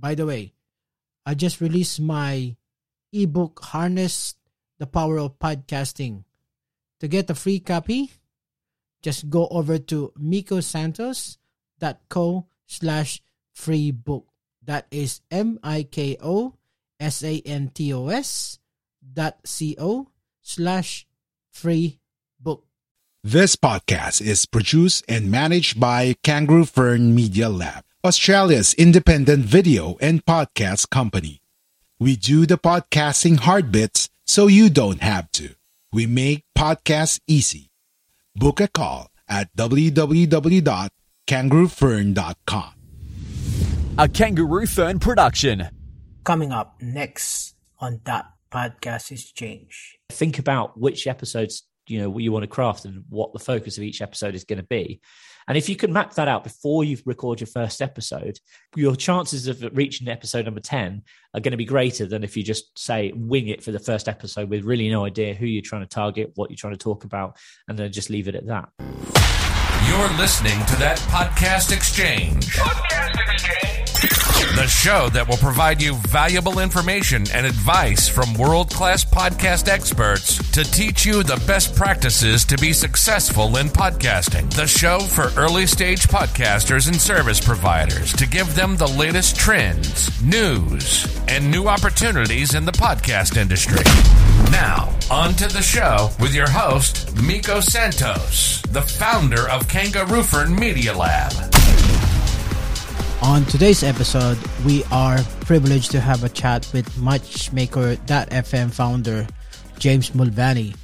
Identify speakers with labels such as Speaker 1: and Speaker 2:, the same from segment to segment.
Speaker 1: By the way, I just released my ebook Harness the Power of Podcasting. To get a free copy, just go over to mikosantos.co slash free book. That is M-I-K-O-S-A-N-T-O-S dot C-O slash free book.
Speaker 2: This podcast is produced and managed by Kangaroo Fern Media Lab, Australia's independent video and podcast company. We do the podcasting hard bits so you don't have to. We make podcasts easy. Book a call at www.kangaroofern.com.
Speaker 3: A Kangaroo Fern production.
Speaker 1: Coming up next on dot podcast exchange.
Speaker 4: Think about which episodes you know what you want to craft and what the focus of each episode is going to be. And if you can map that out before you record your first episode your chances of reaching episode number 10 are going to be greater than if you just say wing it for the first episode with really no idea who you're trying to target what you're trying to talk about and then just leave it at that.
Speaker 5: You're listening to dot podcast exchange. Podcast exchange the show that will provide you valuable information and advice from world class podcast experts to teach you the best practices to be successful in podcasting. The show for early stage podcasters and service providers to give them the latest trends, news, and new opportunities in the podcast industry. Now, on to the show with your host, Miko Santos, the founder of Kangaroo Fern Media Lab.
Speaker 1: On today's episode, we are privileged to have a chat with Matchmaker.fm founder James Mulvaney.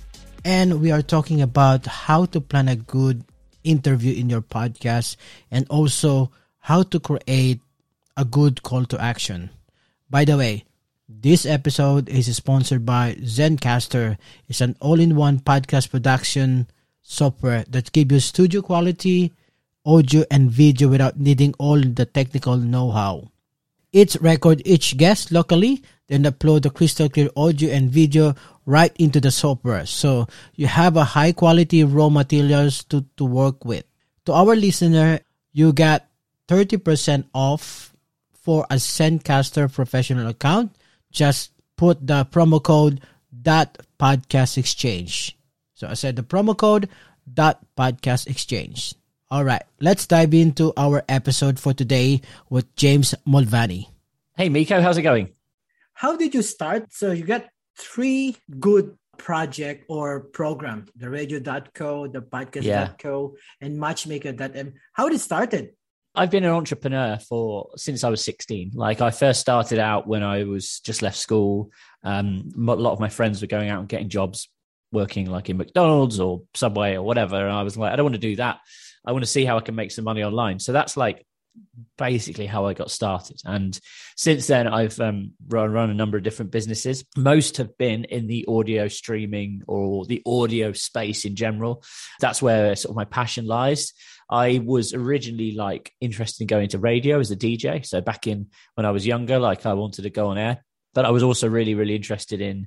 Speaker 1: And we are talking about how to plan a good interview in your podcast and also how to create a good call to action. By the way, this episode is sponsored by Zencastr. It's an all-in-one podcast production software that gives you studio quality audio and video without needing all the technical know-how. It's record each guest locally, then upload the crystal clear audio and video right into the software. So you have a high quality raw materials to, to work with. To our listener, you got 30% off for a Zencastr professional account. Just put the promo code dot podcast exchange. So I said the promo code dot podcast exchange. All right, let's dive into our episode for today with James Mulvaney.
Speaker 4: Hey, Miko, how's it going?
Speaker 1: How did you start? So you got three good project or program, the radio.co, the podcast.co, yeah. and matchmaker.fm. How did it started?
Speaker 4: I've been an entrepreneur for since I was 16. Like I first started out when I was just left school. Um, a lot of my friends were going out and getting jobs working like in McDonald's or Subway or whatever. And I was like, I don't want to do that. I want to see how I can make some money online. So that's like basically how I got started. And since then, I've um, run, run a number of different businesses. Most have been in the audio streaming or the audio space in general. That's where sort of my passion lies. I was originally like interested in going to radio as a DJ. So back in when I was younger, like I wanted to go on air, but I was also really, really interested in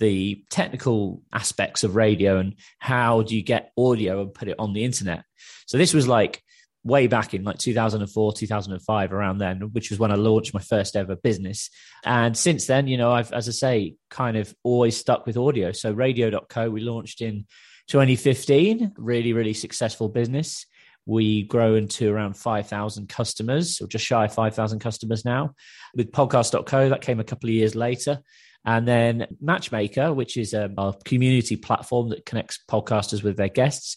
Speaker 4: the technical aspects of radio and how do you get audio and put it on the internet. So this was like way back in like 2004 2005 around then which was when i launched my first ever business and since then you know i've as i say kind of always stuck with audio so radio.co we launched in 2015 really really successful business we grow into around 5,000 customers, or just shy of 5,000 customers now. With podcast.co, that came a couple of years later. And then Matchmaker, which is a, a community platform that connects podcasters with their guests.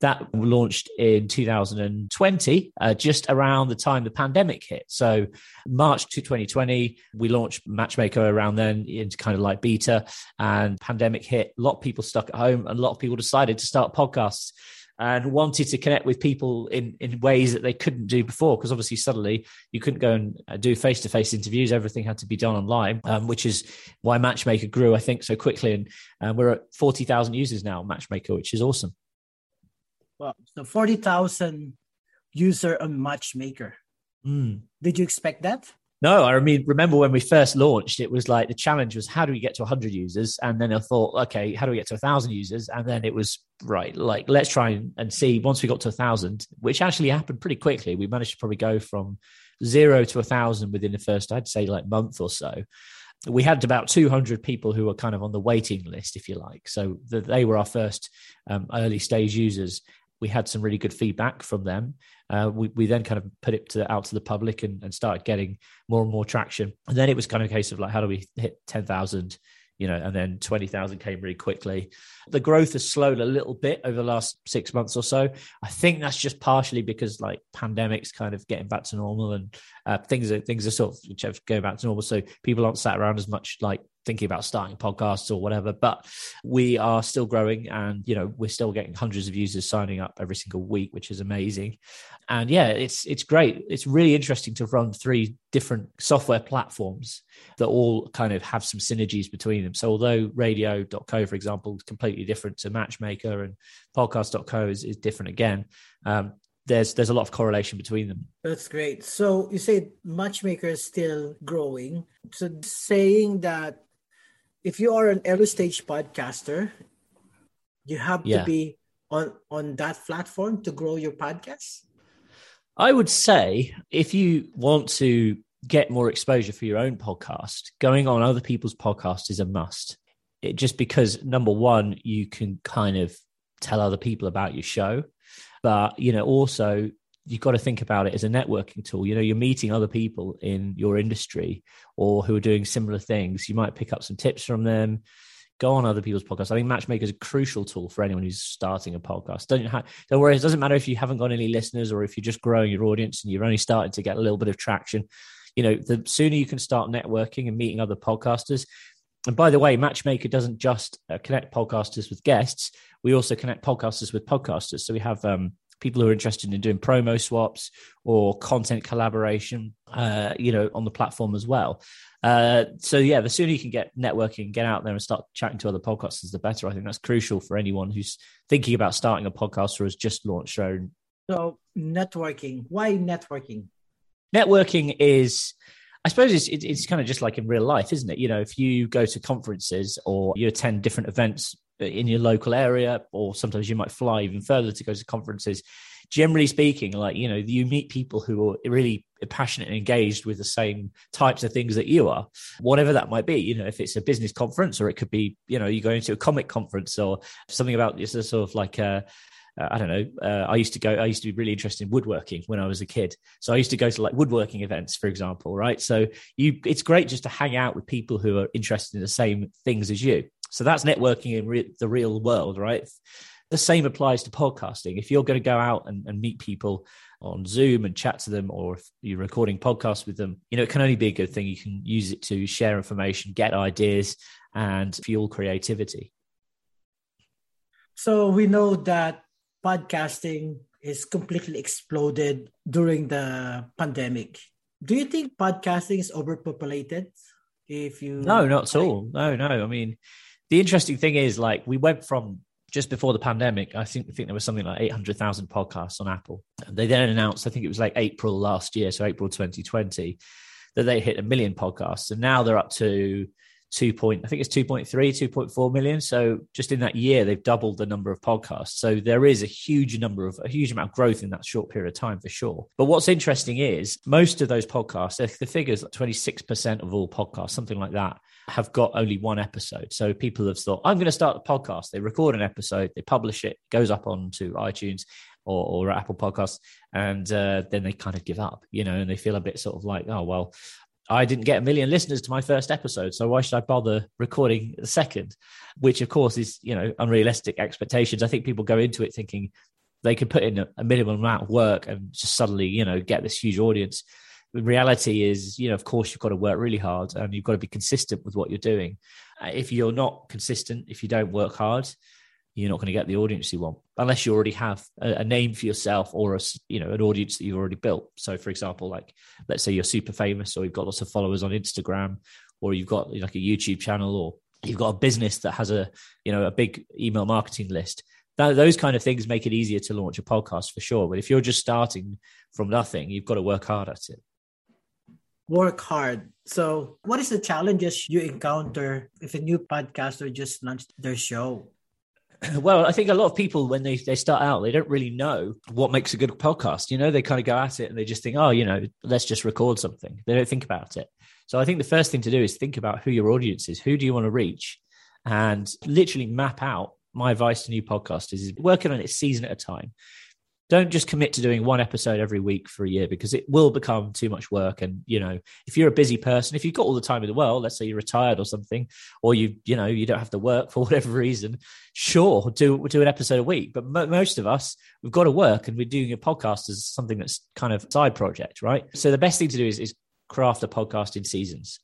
Speaker 4: That launched in 2020, uh, just around the time the pandemic hit. So, March 2020, we launched Matchmaker around then into kind of like beta, and pandemic hit. A lot of people stuck at home, and a lot of people decided to start podcasts. And wanted to connect with people in, in ways that they couldn't do before. Because obviously, suddenly you couldn't go and uh, do face to face interviews. Everything had to be done online, um, which is why Matchmaker grew, I think, so quickly. And uh, we're at 40,000 users now, Matchmaker, which is awesome.
Speaker 6: Well, so 40,000 user on Matchmaker.
Speaker 4: Mm.
Speaker 6: Did you expect that?
Speaker 4: No, I mean, remember when we first launched, it was like the challenge was how do we get to 100 users? And then I thought, okay, how do we get to 1,000 users? And then it was, right, like, let's try and, and see once we got to 1,000, which actually happened pretty quickly. We managed to probably go from zero to 1,000 within the first, I'd say, like month or so. We had about 200 people who were kind of on the waiting list, if you like. So the, they were our first um, early stage users we had some really good feedback from them. Uh, we, we then kind of put it to, out to the public and, and started getting more and more traction. And then it was kind of a case of like, how do we hit 10,000, you know, and then 20,000 came really quickly. The growth has slowed a little bit over the last six months or so. I think that's just partially because like pandemics kind of getting back to normal and uh, things are, things are sort of going back to normal. So people aren't sat around as much like thinking about starting podcasts or whatever but we are still growing and you know we're still getting hundreds of users signing up every single week which is amazing and yeah it's it's great it's really interesting to run three different software platforms that all kind of have some synergies between them so although radio.co for example is completely different to matchmaker and podcast.co is, is different again um, there's there's a lot of correlation between them.
Speaker 6: That's great. So you say Matchmaker is still growing. So saying that if you are an early stage podcaster, you have yeah. to be on on that platform to grow your podcast.
Speaker 4: I would say if you want to get more exposure for your own podcast, going on other people's podcasts is a must. It, just because number one, you can kind of tell other people about your show, but you know also you've got to think about it as a networking tool. You know, you're meeting other people in your industry or who are doing similar things. You might pick up some tips from them. Go on other people's podcasts. I think Matchmaker is a crucial tool for anyone who's starting a podcast. Don't ha- don't worry. It doesn't matter if you haven't got any listeners or if you're just growing your audience and you're only starting to get a little bit of traction. You know, the sooner you can start networking and meeting other podcasters. And by the way, Matchmaker doesn't just uh, connect podcasters with guests. We also connect podcasters with podcasters. So we have um, people who are interested in doing promo swaps or content collaboration, uh, you know, on the platform as well. Uh, so yeah, the sooner you can get networking, get out there and start chatting to other podcasters, the better. I think that's crucial for anyone who's thinking about starting a podcast or has just launched their own.
Speaker 6: So networking, why networking?
Speaker 4: Networking is I suppose it's, it's kind of just like in real life, isn't it? You know, if you go to conferences or you attend different events in your local area, or sometimes you might fly even further to go to conferences. Generally speaking, like you know, you meet people who are really passionate and engaged with the same types of things that you are, whatever that might be. You know, if it's a business conference, or it could be, you know, you go into a comic conference, or something about this sort of like a uh, I don't know. Uh, I used to go. I used to be really interested in woodworking when I was a kid. So I used to go to like woodworking events, for example. Right. So you, it's great just to hang out with people who are interested in the same things as you. So that's networking in re- the real world, right? The same applies to podcasting. If you're going to go out and, and meet people on Zoom and chat to them, or if you're recording podcasts with them, you know, it can only be a good thing. You can use it to share information, get ideas, and fuel creativity.
Speaker 6: So we know that podcasting is completely exploded during the pandemic. Do you think podcasting is overpopulated? If you
Speaker 4: no, not at all. No, no. I mean, the interesting thing is like we went from just before the pandemic, I think I think there was something like 800,000 podcasts on Apple. They then announced, I think it was like April last year, so April 2020, that they hit a million podcasts. And now they're up to two point, I think it's 2.3, 2.4 million. So just in that year, they've doubled the number of podcasts. So there is a huge number of a huge amount of growth in that short period of time for sure. But what's interesting is most of those podcasts, the figures like 26% of all podcasts, something like that, have got only one episode. So people have thought, I'm going to start a podcast. They record an episode, they publish it, goes up onto iTunes or, or Apple Podcasts, and uh, then they kind of give up, you know, and they feel a bit sort of like, oh, well, I didn't get a million listeners to my first episode, so why should I bother recording the second? Which, of course, is you know unrealistic expectations. I think people go into it thinking they could put in a, a minimum amount of work and just suddenly you know get this huge audience. The reality is, you know, of course, you've got to work really hard and you've got to be consistent with what you're doing. Uh, if you're not consistent, if you don't work hard, you're not going to get the audience you want unless you already have a, a, name for yourself or a you know an audience that you've already built. So, for example, like let's say you're super famous or you've got lots of followers on Instagram, or you've got like a YouTube channel, or you've got a business that has a you know a big email marketing list. That, those kind of things make it easier to launch a podcast for sure. But if you're just starting from nothing, you've got to work hard at it
Speaker 6: work hard. So, what is the challenges you encounter if a new podcaster just launched their show?
Speaker 4: Well, I think a lot of people, when they, they start out, they don't really know what makes a good podcast. You know, they kind of go at it and they just think, oh, you know, let's just record something. They don't think about it. So I think the first thing to do is think about who your audience is. Who do you want to reach? And literally map out my advice to new podcasters is working on it season at a time don't just commit to doing one episode every week for a year because it will become too much work. And you know if you're a busy person if you've got all the time in the world let's say you're retired or something or you you know you don't have to work for whatever reason sure do do an episode a week. But mo- most of us we've got to work and we're doing a podcast as something that's kind of side project right? So the best thing to do is, is craft a podcast in seasons.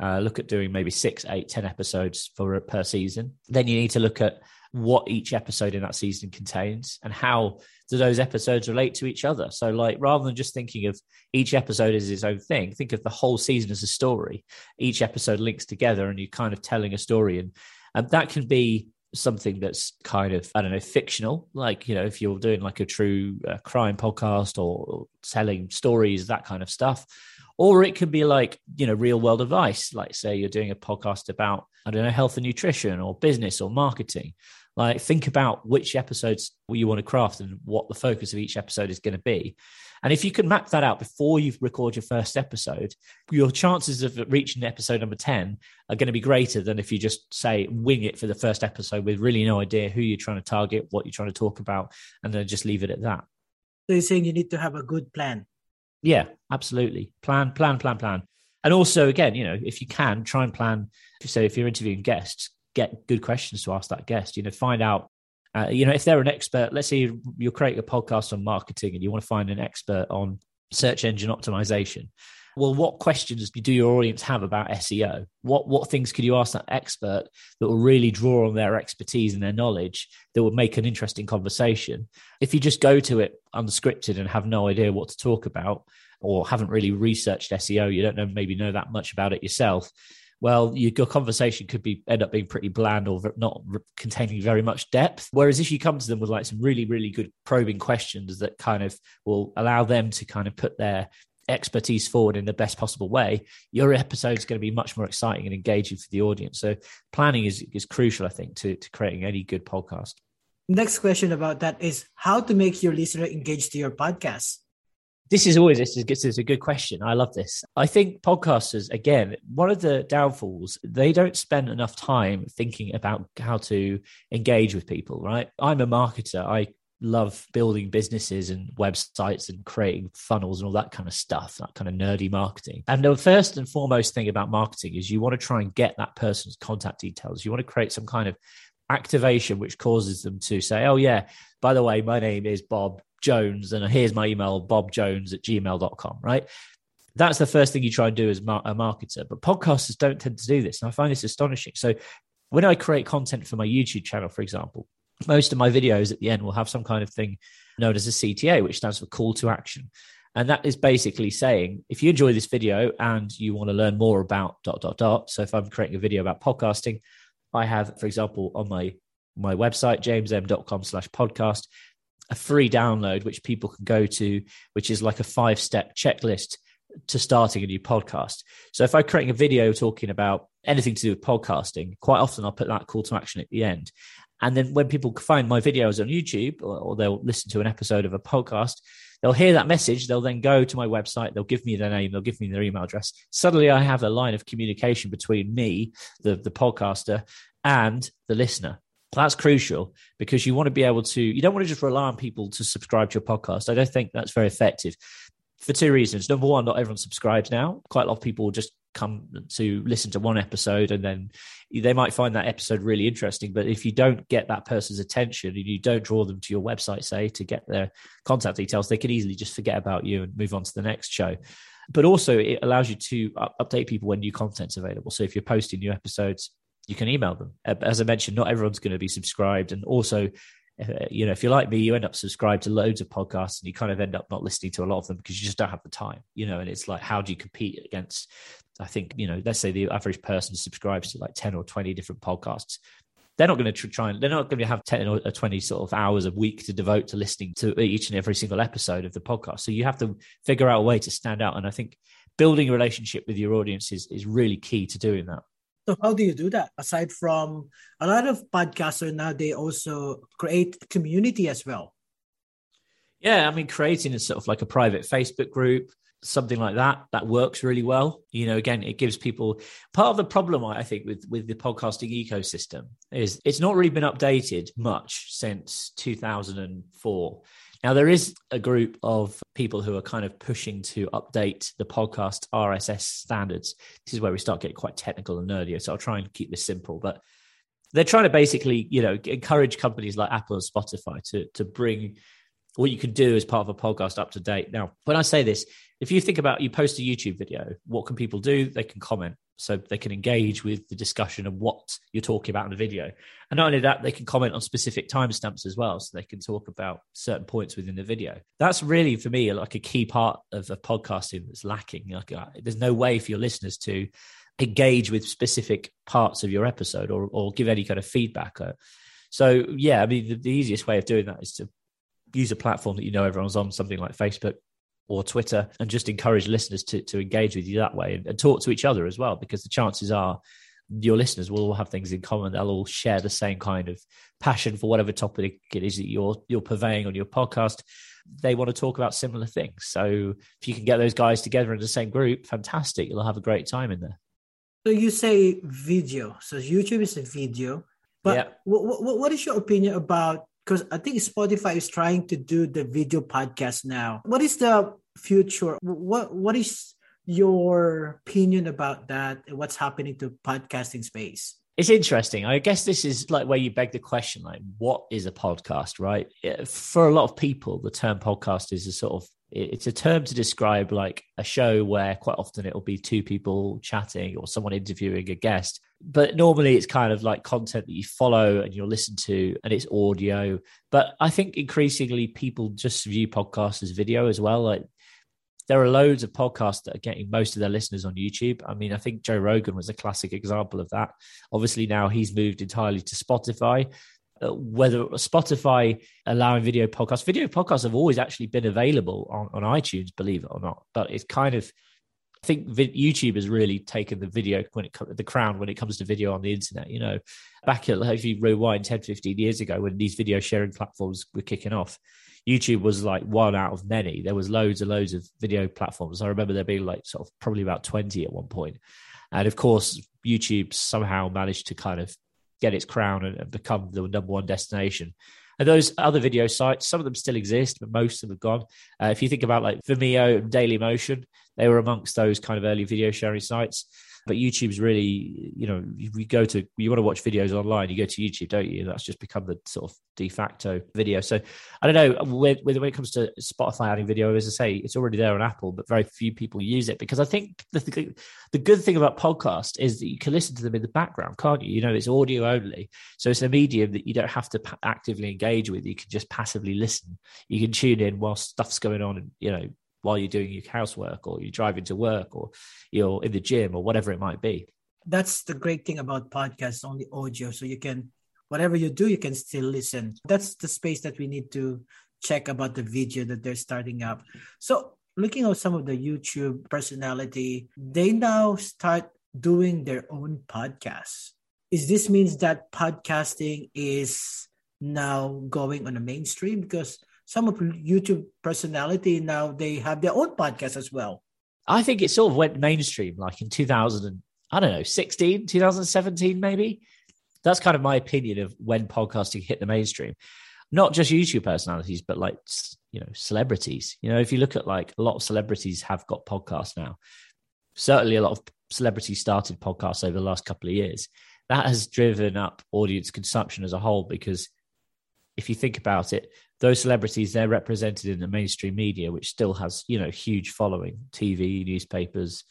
Speaker 4: Uh, look at doing maybe six eight ten episodes for per season. Then you need to look at what each episode in that season contains and how do those episodes relate to each other. So, like, rather than just thinking of each episode as its own thing, think of the whole season as a story. Each episode links together and you're kind of telling a story. And, and that can be something that's kind of, I don't know, fictional. Like, you know, if you're doing like a true uh, crime podcast or, or telling stories, that kind of stuff or it could be like you know real world advice like say you're doing a podcast about i don't know health and nutrition or business or marketing like think about which episodes you want to craft and what the focus of each episode is going to be and if you can map that out before you record your first episode your chances of reaching episode number 10 are going to be greater than if you just say wing it for the first episode with really no idea who you're trying to target what you're trying to talk about and then just leave it at that
Speaker 6: so you're saying you need to have a good plan
Speaker 4: yeah, absolutely. Plan, plan, plan, plan. And also, again, you know, if you can, try and plan. So if you're interviewing guests, get good questions to ask that guest. You know, find out. Uh, you know, if they're an expert, let's say you're creating a podcast on marketing and you want to find an expert on search engine optimization well, what questions do your audience have about SEO? What what things could you ask that expert that will really draw on their expertise and their knowledge that would make an interesting conversation? If you just go to it unscripted and have no idea what to talk about, or haven't really researched SEO, you don't know maybe know that much about it yourself. Well, your conversation could be end up being pretty bland or not containing very much depth. Whereas if you come to them with like some really, really good probing questions that kind of will allow them to kind of put their expertise forward in the best possible way, your episode is going to be much more exciting and engaging for the audience. So planning is is crucial, I think, to to creating any good podcast.
Speaker 6: Next question about that is how to make your listener engage to your podcast.
Speaker 4: This is always this is, this is a good question. I love this. I think podcasters, again, one of the downfalls, they don't spend enough time thinking about how to engage with people, right? I'm a marketer. I love building businesses and websites and creating funnels and all that kind of stuff, that kind of nerdy marketing. And the first and foremost thing about marketing is you want to try and get that person's contact details. You want to create some kind of activation which causes them to say, oh, yeah, by the way, my name is Bob Jones and here's my email, bobjones at gmail.com, right? That's the first thing you try and do as a marketer. But podcasters don't tend to do this. And I find this astonishing. So when I create content for my YouTube channel, for example, most of my videos at the end will have some kind of thing known as a CTA, which stands for call to action. And that is basically saying if you enjoy this video and you want to learn more about dot dot dot. So if I'm creating a video about podcasting, I have, for example, on my my website, jamesm.com slash podcast, a free download which people can go to, which is like a five step checklist to starting a new podcast. So if I'm creating a video talking about anything to do with podcasting, quite often I'll put that call to action at the end. And then when people find my videos on YouTube or, or, they'll listen to an episode of a podcast, they'll hear that message. They'll then go to my website. They'll give me their name. They'll give me their email address. Suddenly I have a line of communication between me, the, the podcaster, and the listener. That's crucial because you want to be able to, you don't want to just rely on people to subscribe to your podcast. I don't think that's very effective for two reasons. Number one, not everyone subscribes now. Quite a lot of people just come to listen to one episode and then they might find that episode really interesting. But if you don't get that person's attention and you don't draw them to your website, say, to get their contact details, they could easily just forget about you and move on to the next show. But also, it allows you to update people when new content's available. So if you're posting new episodes, you can email them. As I mentioned, not everyone's going to be subscribed. And also, uh, you know, if you're like me, you end up subscribed to loads of podcasts and you kind of end up not listening to a lot of them because you just don't have the time, you know, and it's like, how do you compete against, I think, you know, let's say the average person subscribes to like 10 or 20 different podcasts. They're not going to try and they're not going to have 10 or 20 sort of hours a week to devote to listening to each and every single episode of the podcast. So you have to figure out a way to stand out. And I think building a relationship with your audience is, is really key to doing that.
Speaker 1: So how do you do that? Aside from a lot of podcasters now, they also create community as well.
Speaker 4: Yeah, I mean, creating a sort of like a private Facebook group, something like that, that works really well. You know, again, it gives people part of the problem I think with with the podcasting ecosystem is it's not really been updated much since 2004. Now, there is a group of people who are kind of pushing to update the podcast RSS standards. This is where we start getting quite technical and nerdy. So I'll try and keep this simple. But they're trying to basically, you know, encourage companies like Apple and Spotify to to bring what you can do as part of a podcast up to date. Now, when I say this, if you think about you post a YouTube video, what can people do? They can comment so they can engage with the discussion of what you're talking about in the video. And not only that, they can comment on specific timestamps as well. So they can talk about certain points within the video. That's really, for me, like a key part of, of podcasting that's lacking. Like, uh, there's no way for your listeners to engage with specific parts of your episode or, or give any kind of feedback. Uh, so, yeah, I mean, the, the easiest way of doing that is to use a platform that you know everyone's on, something like Facebook, or Twitter and just encourage listeners to, to engage with you that way and, and, talk to each other as well, because the chances are your listeners will all have things in common. They'll all share the same kind of passion for whatever topic it is that you're you're purveying on your podcast. They want to talk about similar things. So if you can get those guys together in the same group, fantastic. You'll have a great time in there.
Speaker 1: So you say video. So YouTube is a video. But yeah. what, what, what is your opinion about because I think Spotify is trying to do the video podcast now. What is the future? What what is your opinion about that? What's happening to podcasting space?
Speaker 4: It's interesting. I guess this is like where you beg the question, like, what is a podcast, right? For a lot of people, the term podcast is a sort of it's a term to describe like a show where quite often it'll be two people chatting or someone interviewing a guest but normally it's kind of like content that you follow and you'll listen to and it's audio but i think increasingly people just view podcasts as video as well like there are loads of podcasts that are getting most of their listeners on YouTube. I mean, I think Joe Rogan was a classic example of that. Obviously, now he's moved entirely to Spotify. Uh, whether Spotify allowing video podcasts, video podcasts have always actually been available on, on iTunes, believe it or not. But it's kind of, I think YouTube has really taken the video when it the crown when it comes to video on the internet. You know, back at if you rewind 10, 15 years ago when these video sharing platforms were kicking off, YouTube was like one out of many. There was loads and loads of video platforms. I remember there being like sort of probably about 20 at one point. And of course, YouTube somehow managed to kind of get its crown and, and become the number one destination. And those other video sites, some of them still exist, but most of them have gone. Uh, if you think about like Vimeo and Daily Motion, they were amongst those kind of early video sharing sites. But YouTube's really, you know, you go to, you want to watch videos online, you go to YouTube, don't you? That's just become the sort of de facto video. So I don't know, when, when it comes to Spotify adding video, as I say, it's already there on Apple, but very few people use it because I think the, the good thing about podcast is that you can listen to them in the background, can't you? You know, it's audio only. So it's a medium that you don't have to actively engage with. You can just passively listen. You can tune in while stuff's going on and, you know, while you're doing your housework or you're driving to work or you're in the gym or whatever it might be.
Speaker 1: That's the great thing about podcasts, only audio. So you can, whatever you do, you can still listen. That's the space that we need to check about the video that they're starting up. So looking at some of the YouTube personality, they now start doing their own podcasts. Is this means that podcasting is now going on the mainstream? Because some of YouTube personality now they have their own podcast as well.
Speaker 4: I think it sort of went mainstream like in 2000 and, I don't know, 16, 2017 maybe. That's kind of my opinion of when podcasting hit the mainstream. Not just YouTube personalities, but like you know, celebrities. You know, if you look at like a lot of celebrities have got podcasts now. Certainly a lot of celebrities started podcasts over the last couple of years. That has driven up audience consumption as a whole because if you think about it, those celebrities they're represented in the mainstream media which still has you know huge following tv newspapers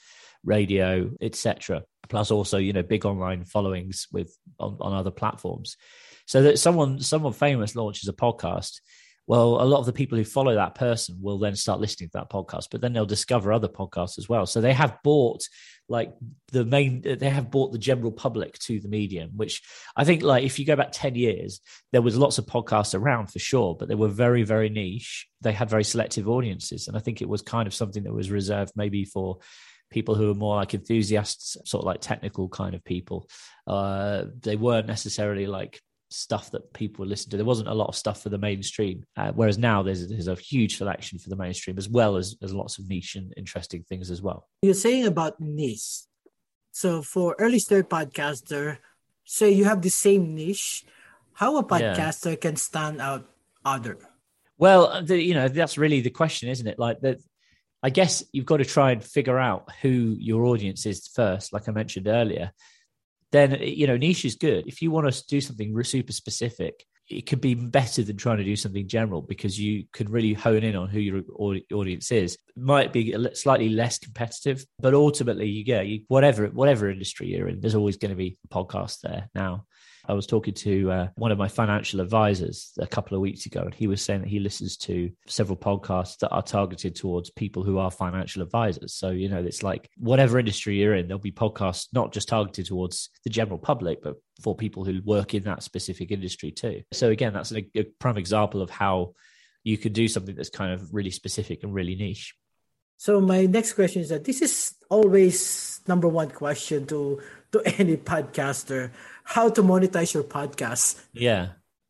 Speaker 4: radio, etc. Plus, also you know big online followings with on, on other platforms. So that someone someone famous launches a podcast, well, a lot of the people who follow that person will then start listening to that podcast, but then they'll discover other podcasts as well. So they have bought like the main, they have bought the general public to the medium, which I think like if you go back 10 years, there was lots of podcasts around for sure, but they were very, very niche. They had very selective audiences. And I think it was kind of something that was reserved maybe for people who are more like enthusiasts, sort of like technical kind of people. Uh, they weren't necessarily like stuff that people would listen to. There wasn't a lot of stuff for the mainstream, uh, whereas now there's there's a huge selection for the mainstream as well as as lots of niche and interesting things as well.
Speaker 6: You're saying about niche. So for early start podcaster, say you have the same niche, how a podcaster yeah. can stand out other.
Speaker 4: Well, the, you know that's really the question, isn't it? Like that. I guess you've got to try and figure out who your audience is first, like I mentioned earlier then eh, you know niche is good. If you want to do something super specific, it could be better than trying to do something general because you can really hone in on who your audience is. It might be slightly less competitive, but ultimately, you get you, whatever whatever industry you're in. There's always going to be a podcast there now. I was talking to uh, one of my financial advisors a couple of weeks ago, and he was saying that he listens to several podcasts that are targeted towards people who are financial advisors. So, you know, it's like whatever industry you're in, there'll be podcasts not just targeted towards the general public, but for people who work in that specific industry too. So, again, that's a, a prime example of how you can do something that's kind of really specific and really niche.
Speaker 6: So my next question is that this is always number one question to to any podcaster how to monetize your podcast.
Speaker 4: Yeah,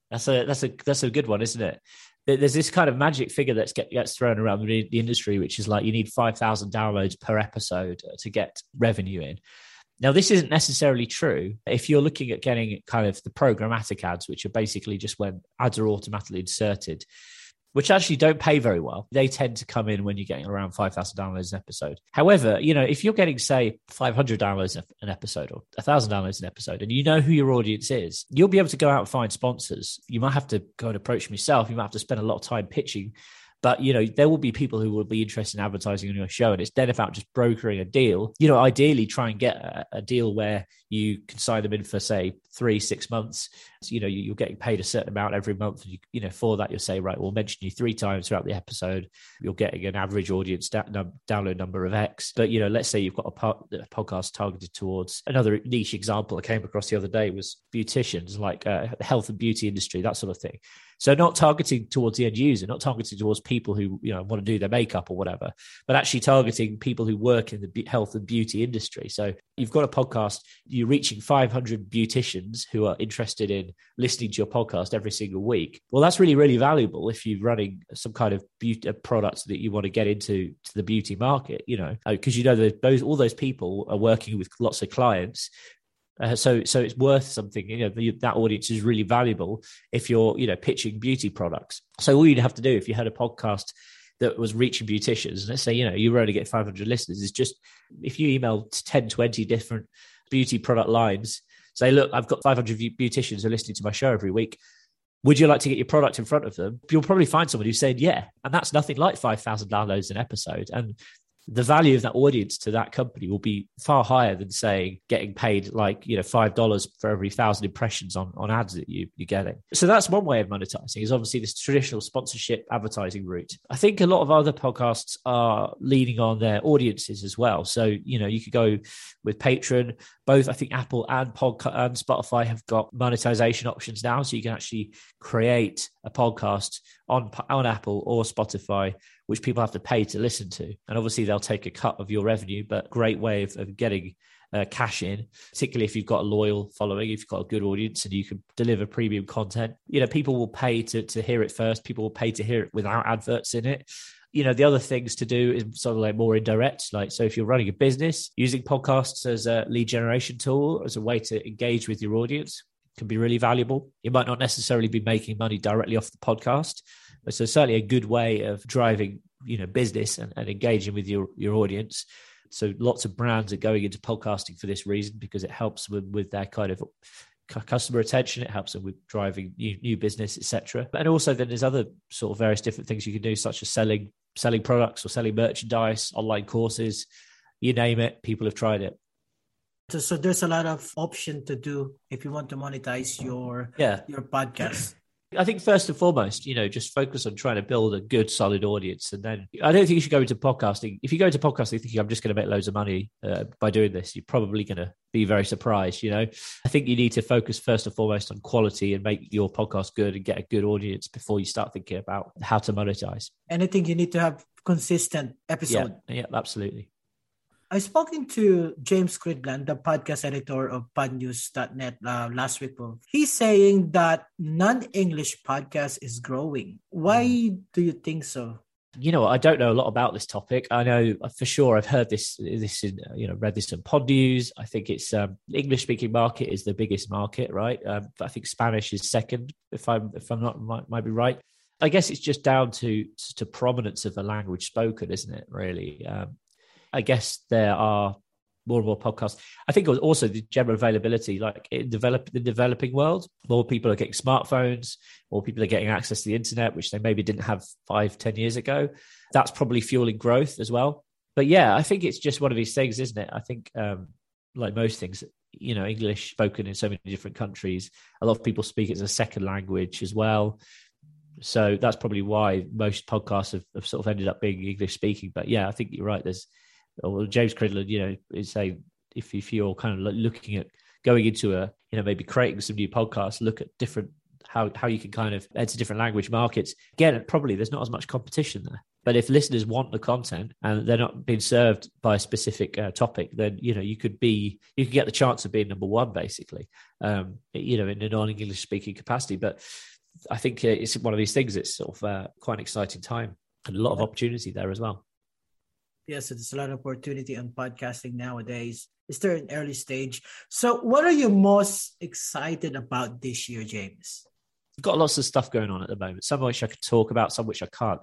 Speaker 4: that's a that's a that's a good one, isn't it? There's this kind of magic figure that get, gets thrown around the, the industry, which is like you need five thousand downloads per episode to get revenue in. Now, this isn't necessarily true. If you're looking at getting kind of the programmatic ads, which are basically just when ads are automatically inserted, which actually don't pay very well. They tend to come in when you're getting around 5,000 downloads an episode. However, you know, if you're getting, say, 500 downloads an episode or 1,000 downloads an episode, and you know who your audience is, you'll be able to go out and find sponsors. You might have to go and approach them yourself. You might have to spend a lot of time pitching but you know, there will be people who will be interested in advertising on your show, and it's then about just brokering a deal. You know, ideally try and get a, a deal where you can sign them in for say three, six months. You know, you, are getting paid a certain amount every month. You, you know, for that, you'll say, right, we'll mention you three times throughout the episode. You're getting an average audience da- num- download number of X. But, you know, let's say you've got a, po- a, podcast targeted towards another niche example I came across the other day was beauticians, like uh, health and beauty industry, that sort of thing. So not targeting towards the end user, not targeting towards people who you know want to do their makeup or whatever, but actually targeting people who work in the health and beauty industry. So you've got a podcast, you're reaching 500 beauticians who are interested in listening to your podcast every single week. Well, that's really really valuable if you're running some kind of beauty product that you want to get into to the beauty market. You know, because uh, you know that those all those people are working with lots of clients uh, so, so it's worth something. You know, the, that audience is really valuable if you're, you know, pitching beauty products. So all you'd have to do if you had a podcast that was reaching beauticians, let's say, you know, you only get 500 listeners, is just if you email 10, 20 different beauty product lines, say, look, I've got 500 beauticians who are listening to my show every week. Would you like to get your product in front of them? You'll probably find someone who said, yeah. And that's nothing like 5,000 downloads an episode. And the value of that audience to that company will be far higher than saying getting paid like you know five dollars for every thousand impressions on, on ads that you, you're getting. So that's one way of monetizing is obviously this traditional sponsorship advertising route. I think a lot of other podcasts are leaning on their audiences as well. So you know you could go with patreon. Both i think apple and podcast and spotify have got monetization options now. So you can actually create a podcast on on apple or spotify which people have to pay to listen to. And obviously, they'll take a cut of your revenue, but great way of, of getting uh, cash in, particularly if you've got a loyal following, if you've got a good audience and you can deliver premium content. You know, people will pay to, to hear it first, people will pay to hear it without adverts in it. You know, the other things to do is sort of like more indirect. Like, so if you're running a business, using podcasts as a lead generation tool, as a way to engage with your audience, can be really valuable. You might not necessarily be making money directly off the podcast, so certainly a good way of driving, you know, business and, and engaging with your your audience. So lots of brands are going into podcasting for this reason because it helps with with their kind of customer attention. It helps them with driving new, new business, etc. And also, then there's other sort of various different things you can do, such as selling selling products or selling merchandise, online courses. you name it, people have tried it.
Speaker 1: So, so there's a lot of option to do if you want to monetize your
Speaker 4: yeah
Speaker 1: your podcast.
Speaker 4: I think first and foremost, you know, just focus on trying to build a good, solid audience, and then I don't think you should go into podcasting. If you go into podcasting thinking I'm just going to make loads of money uh, by doing this, you're probably going to be very surprised. You know, I think you need to focus first and foremost on quality and make your podcast good and get a good audience before you start thinking about how to monetize.
Speaker 1: Anything you need to have consistent episode.
Speaker 4: Yeah, yeah absolutely.
Speaker 1: I spoken to James Cridland, the podcast editor of podnews.net uh, last week. He's saying that non-English podcast is growing. Why mm. do you think so?
Speaker 4: You know, I don't know a lot about this topic. I know for sure I've heard this, this in, you know, read this in Pod News. I think it's um, English speaking market is the biggest market, right? Um, I think Spanish is second, if I'm if I'm not might, might be right. I guess it's just down to to prominence of the language spoken, isn't it? Really, um, I guess there are more and more podcasts. I think it was also the general availability, like in develop the developing world, more people are getting smartphones, more people are getting access to the internet, which they maybe didn't have five, ten years ago. That's probably fueling growth as well. But yeah, I think it's just one of these things, isn't it? I think, um, like most things, you know, English spoken in so many different countries. A lot of people speak it as a second language as well. So that's probably why most podcasts have, have sort of ended up being English speaking. But yeah, I think you're right. There's or James Cridland, you know, is saying if if you're kind of looking at going into a you know maybe creating some new podcasts, look at different how how you can kind of enter different language markets. Again, probably there's not as much competition there. But if listeners want the content and they're not being served by a specific uh, topic, then you know you could be you could get the chance of being number one, basically. Um, you know, in a non-English speaking capacity. But I think uh, it's one of these things. It's sort of uh, quite an exciting time and a lot of opportunity there as well
Speaker 1: yes, there's a lot of opportunity on podcasting nowadays. Is there an early stage? So, what are you most excited about this year, James?
Speaker 4: We've got lots of stuff going on at the moment. Some which I could talk about, some which I can't.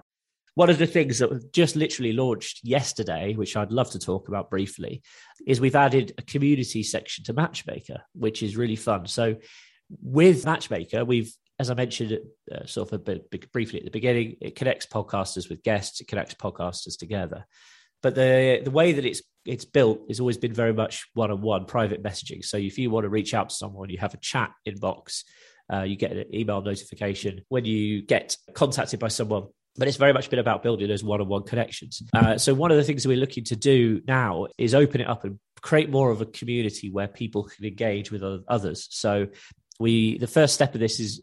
Speaker 4: One of the things that just literally launched yesterday, which I'd love to talk about briefly, is we've added a community section to Matchmaker, which is really fun. So, with Matchmaker, we've as I mentioned uh, sort of a bit, briefly at the beginning, it connects podcasters with guests, it connects podcasters together. But the the way that it's it's built has always been very much one on one private messaging. So if you want to reach out to someone, you have a chat inbox. Uh, you get an email notification when you get contacted by someone but it's very much been about building those one-on-one connections. Uh, so one of the things that we're looking to do now is open it up and create more of a community where people can engage with others. So we the first step of this is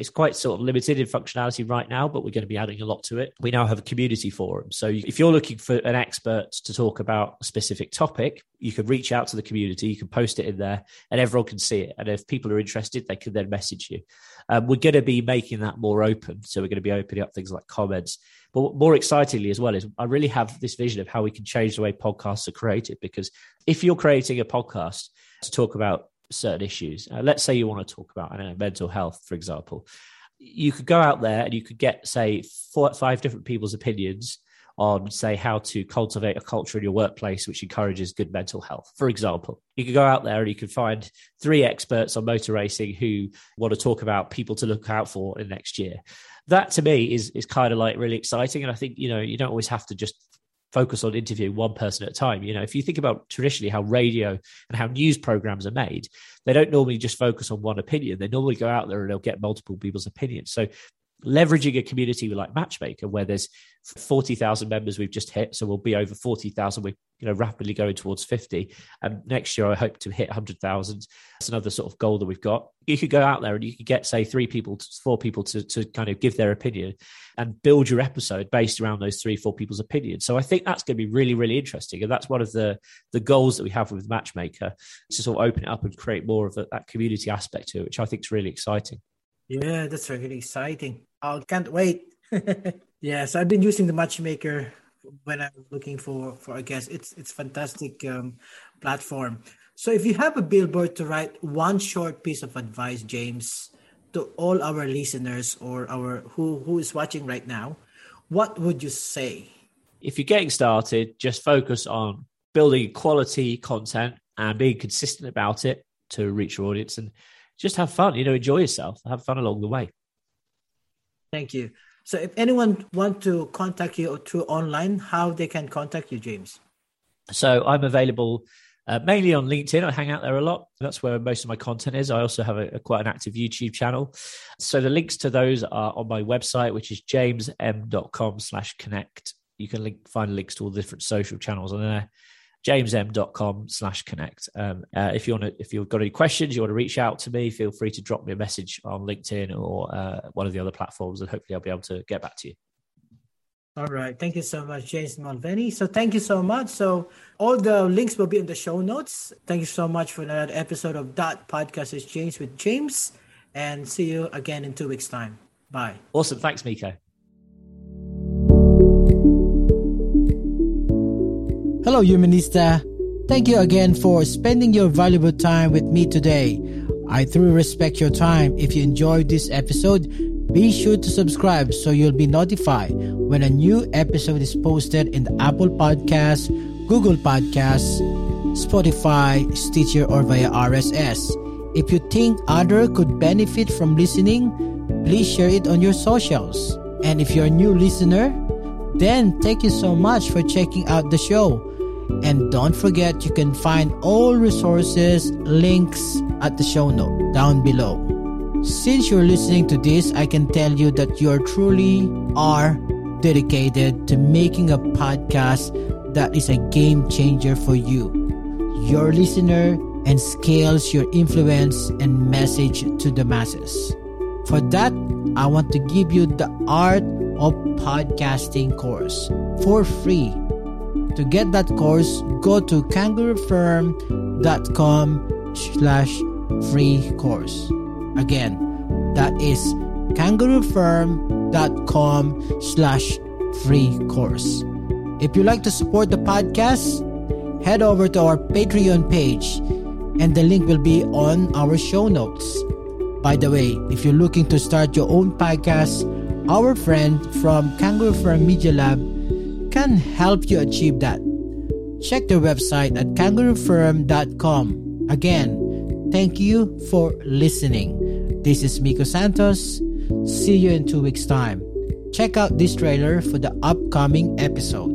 Speaker 4: it's quite sort of limited in functionality right now, but we're going to be adding a lot to it. We now have a community forum. So if you're looking for an expert to talk about a specific topic, you can reach out to the community, you can post it in there, and everyone can see it. And if people are interested, they can then message you. Um, we're going to be making that more open. So we're going to be opening up things like comments. But more excitingly as well is I really have this vision of how we can change the way podcasts are created. Because if you're creating a podcast to talk about certain issues. Uh, let's say you want to talk about, I don't know, mental health, for example. You could go out there and you could get, say, four, five different people's opinions on, say, how to cultivate a culture in your workplace which encourages good mental health. For example, you could go out there and you could find three experts on motor racing who want to talk about people to look out for in next year. That to me is is kind of like really exciting, and I think you know you don't always have to just focus on interviewing one person at a time. You know, if you think about traditionally how radio and how news programs are made, they don't normally just focus on one opinion. They normally go out there and they'll get multiple people's opinions. So leveraging a community like Matchmaker, where there's 40,000 members we've just hit. So we'll be over 40,000. We're you know, rapidly going towards 50. And next year, I hope to hit 100,000. That's another sort of goal that we've got. You could go out there and you could get, say, three people, four people to, to kind of give their opinion and build your episode based around those three, four people's opinions. So I think that's going to be really, really interesting. And that's one of the, the goals that we have with Matchmaker to sort of open it up and create more of a, that community aspect to it, which I think is really exciting.
Speaker 1: Yeah, that's really exciting. I can't wait. yes, I've been using the Matchmaker when I'm looking for for a guest. It's it's fantastic um, platform. So if you have a billboard to write one short piece of advice, James, to all our listeners or our who who is watching right now, what would you say?
Speaker 4: If you're getting started, just focus on building quality content and being consistent about it to reach your audience and just have fun, you know, enjoy yourself, have fun along the way.
Speaker 1: Thank you. So if anyone want to contact you through online, how they can contact you, James?
Speaker 4: So I'm available uh, mainly on LinkedIn. I hang out there a lot. That's where most of my content is. I also have a, a, quite an active YouTube channel. So the links to those are on my website, which is jamesm.com slash connect. You can link, find links to all the different social channels on there jamesm.com slash connect. Um, uh, if you want to, if you've got any questions, you want to reach out to me, feel free to drop me a message on LinkedIn or uh, one of the other platforms, and hopefully I'll be able to get back to you.
Speaker 6: All right. Thank you so much, James Mulvaney. So thank you so much. So all the links will be in the show notes. Thank you so much for another episode of Dot Podcast Exchange with James. And see you again in two weeks' time. Bye.
Speaker 4: Awesome. Thanks, Miko.
Speaker 1: Hello, Humanista. Thank you again for spending your valuable time with me today. I truly respect your time. If you enjoyed this episode, be sure to subscribe so you'll be notified when a new episode is posted in the Apple Podcasts, Google Podcasts, Spotify, Stitcher, or via RSS. If you think other could benefit from listening, please share it on your socials. And if you're a new listener, then thank you so much for checking out the show. And don't forget, you can find all resources, links at the show note down below. Since you're listening to this, I can tell you that you are truly are dedicated to making a podcast that is a game changer for you, your listener, and scales your influence and message to the masses. For that, I want to give you the Art of Podcasting course for free to get that course, go to kangaroofern.com slash free course. Again, that is kangaroofern.com slash free course. If you like to support the podcast, head over to our Patreon page and the link will be on our show notes. By the way, if you're looking to start your own podcast, our friend from Kangaroo Fern Media Lab can help you achieve that. Check their website at kangaroofern.com. Again, thank you for listening. This is Miko Santos. See you in two weeks' time. Check out this trailer for the upcoming episode.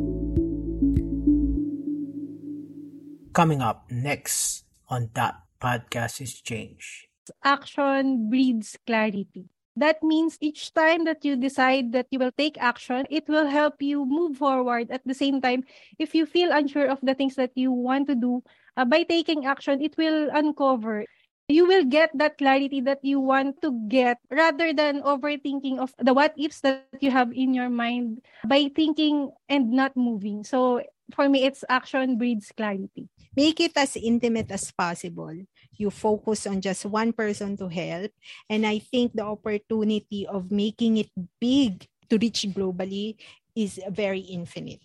Speaker 1: Coming up next on that podcast is change.
Speaker 7: Action breeds clarity. That means each time that you decide that you will take action, it will help you move forward. At the same time, if you feel unsure of the things that you want to do, uh, by taking action, it will uncover. You will get that clarity that you want to get rather than overthinking of the what ifs that you have in your mind by thinking and not moving. So for me, it's action breeds clarity.
Speaker 8: Make it as intimate as possible you focus on just one person to help. And I think the opportunity of making it big to reach globally is very infinite.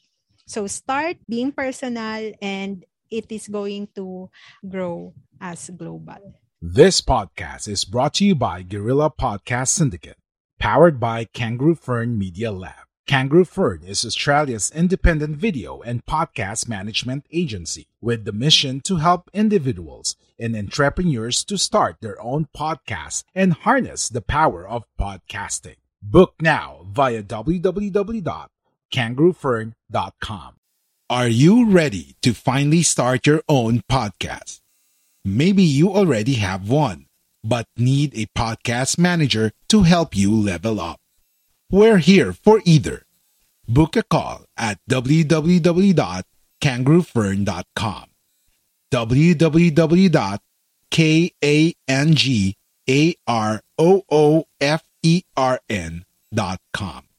Speaker 8: So start being personal and it is going to grow as global.
Speaker 2: This podcast is brought to you by Guerrilla Podcast Syndicate, powered by Kangaroo Fern Media Lab. Kangaroo Fern is Australia's independent video and podcast management agency with the mission to help individuals and entrepreneurs to start their own podcasts and harness the power of podcasting. Book now via www.kangaroofern.com. Are you ready to finally start your own podcast? Maybe you already have one, but need a podcast manager to help you level up. We're here for either. Book a call at www.kangaroofern.com www.kangaroofern.com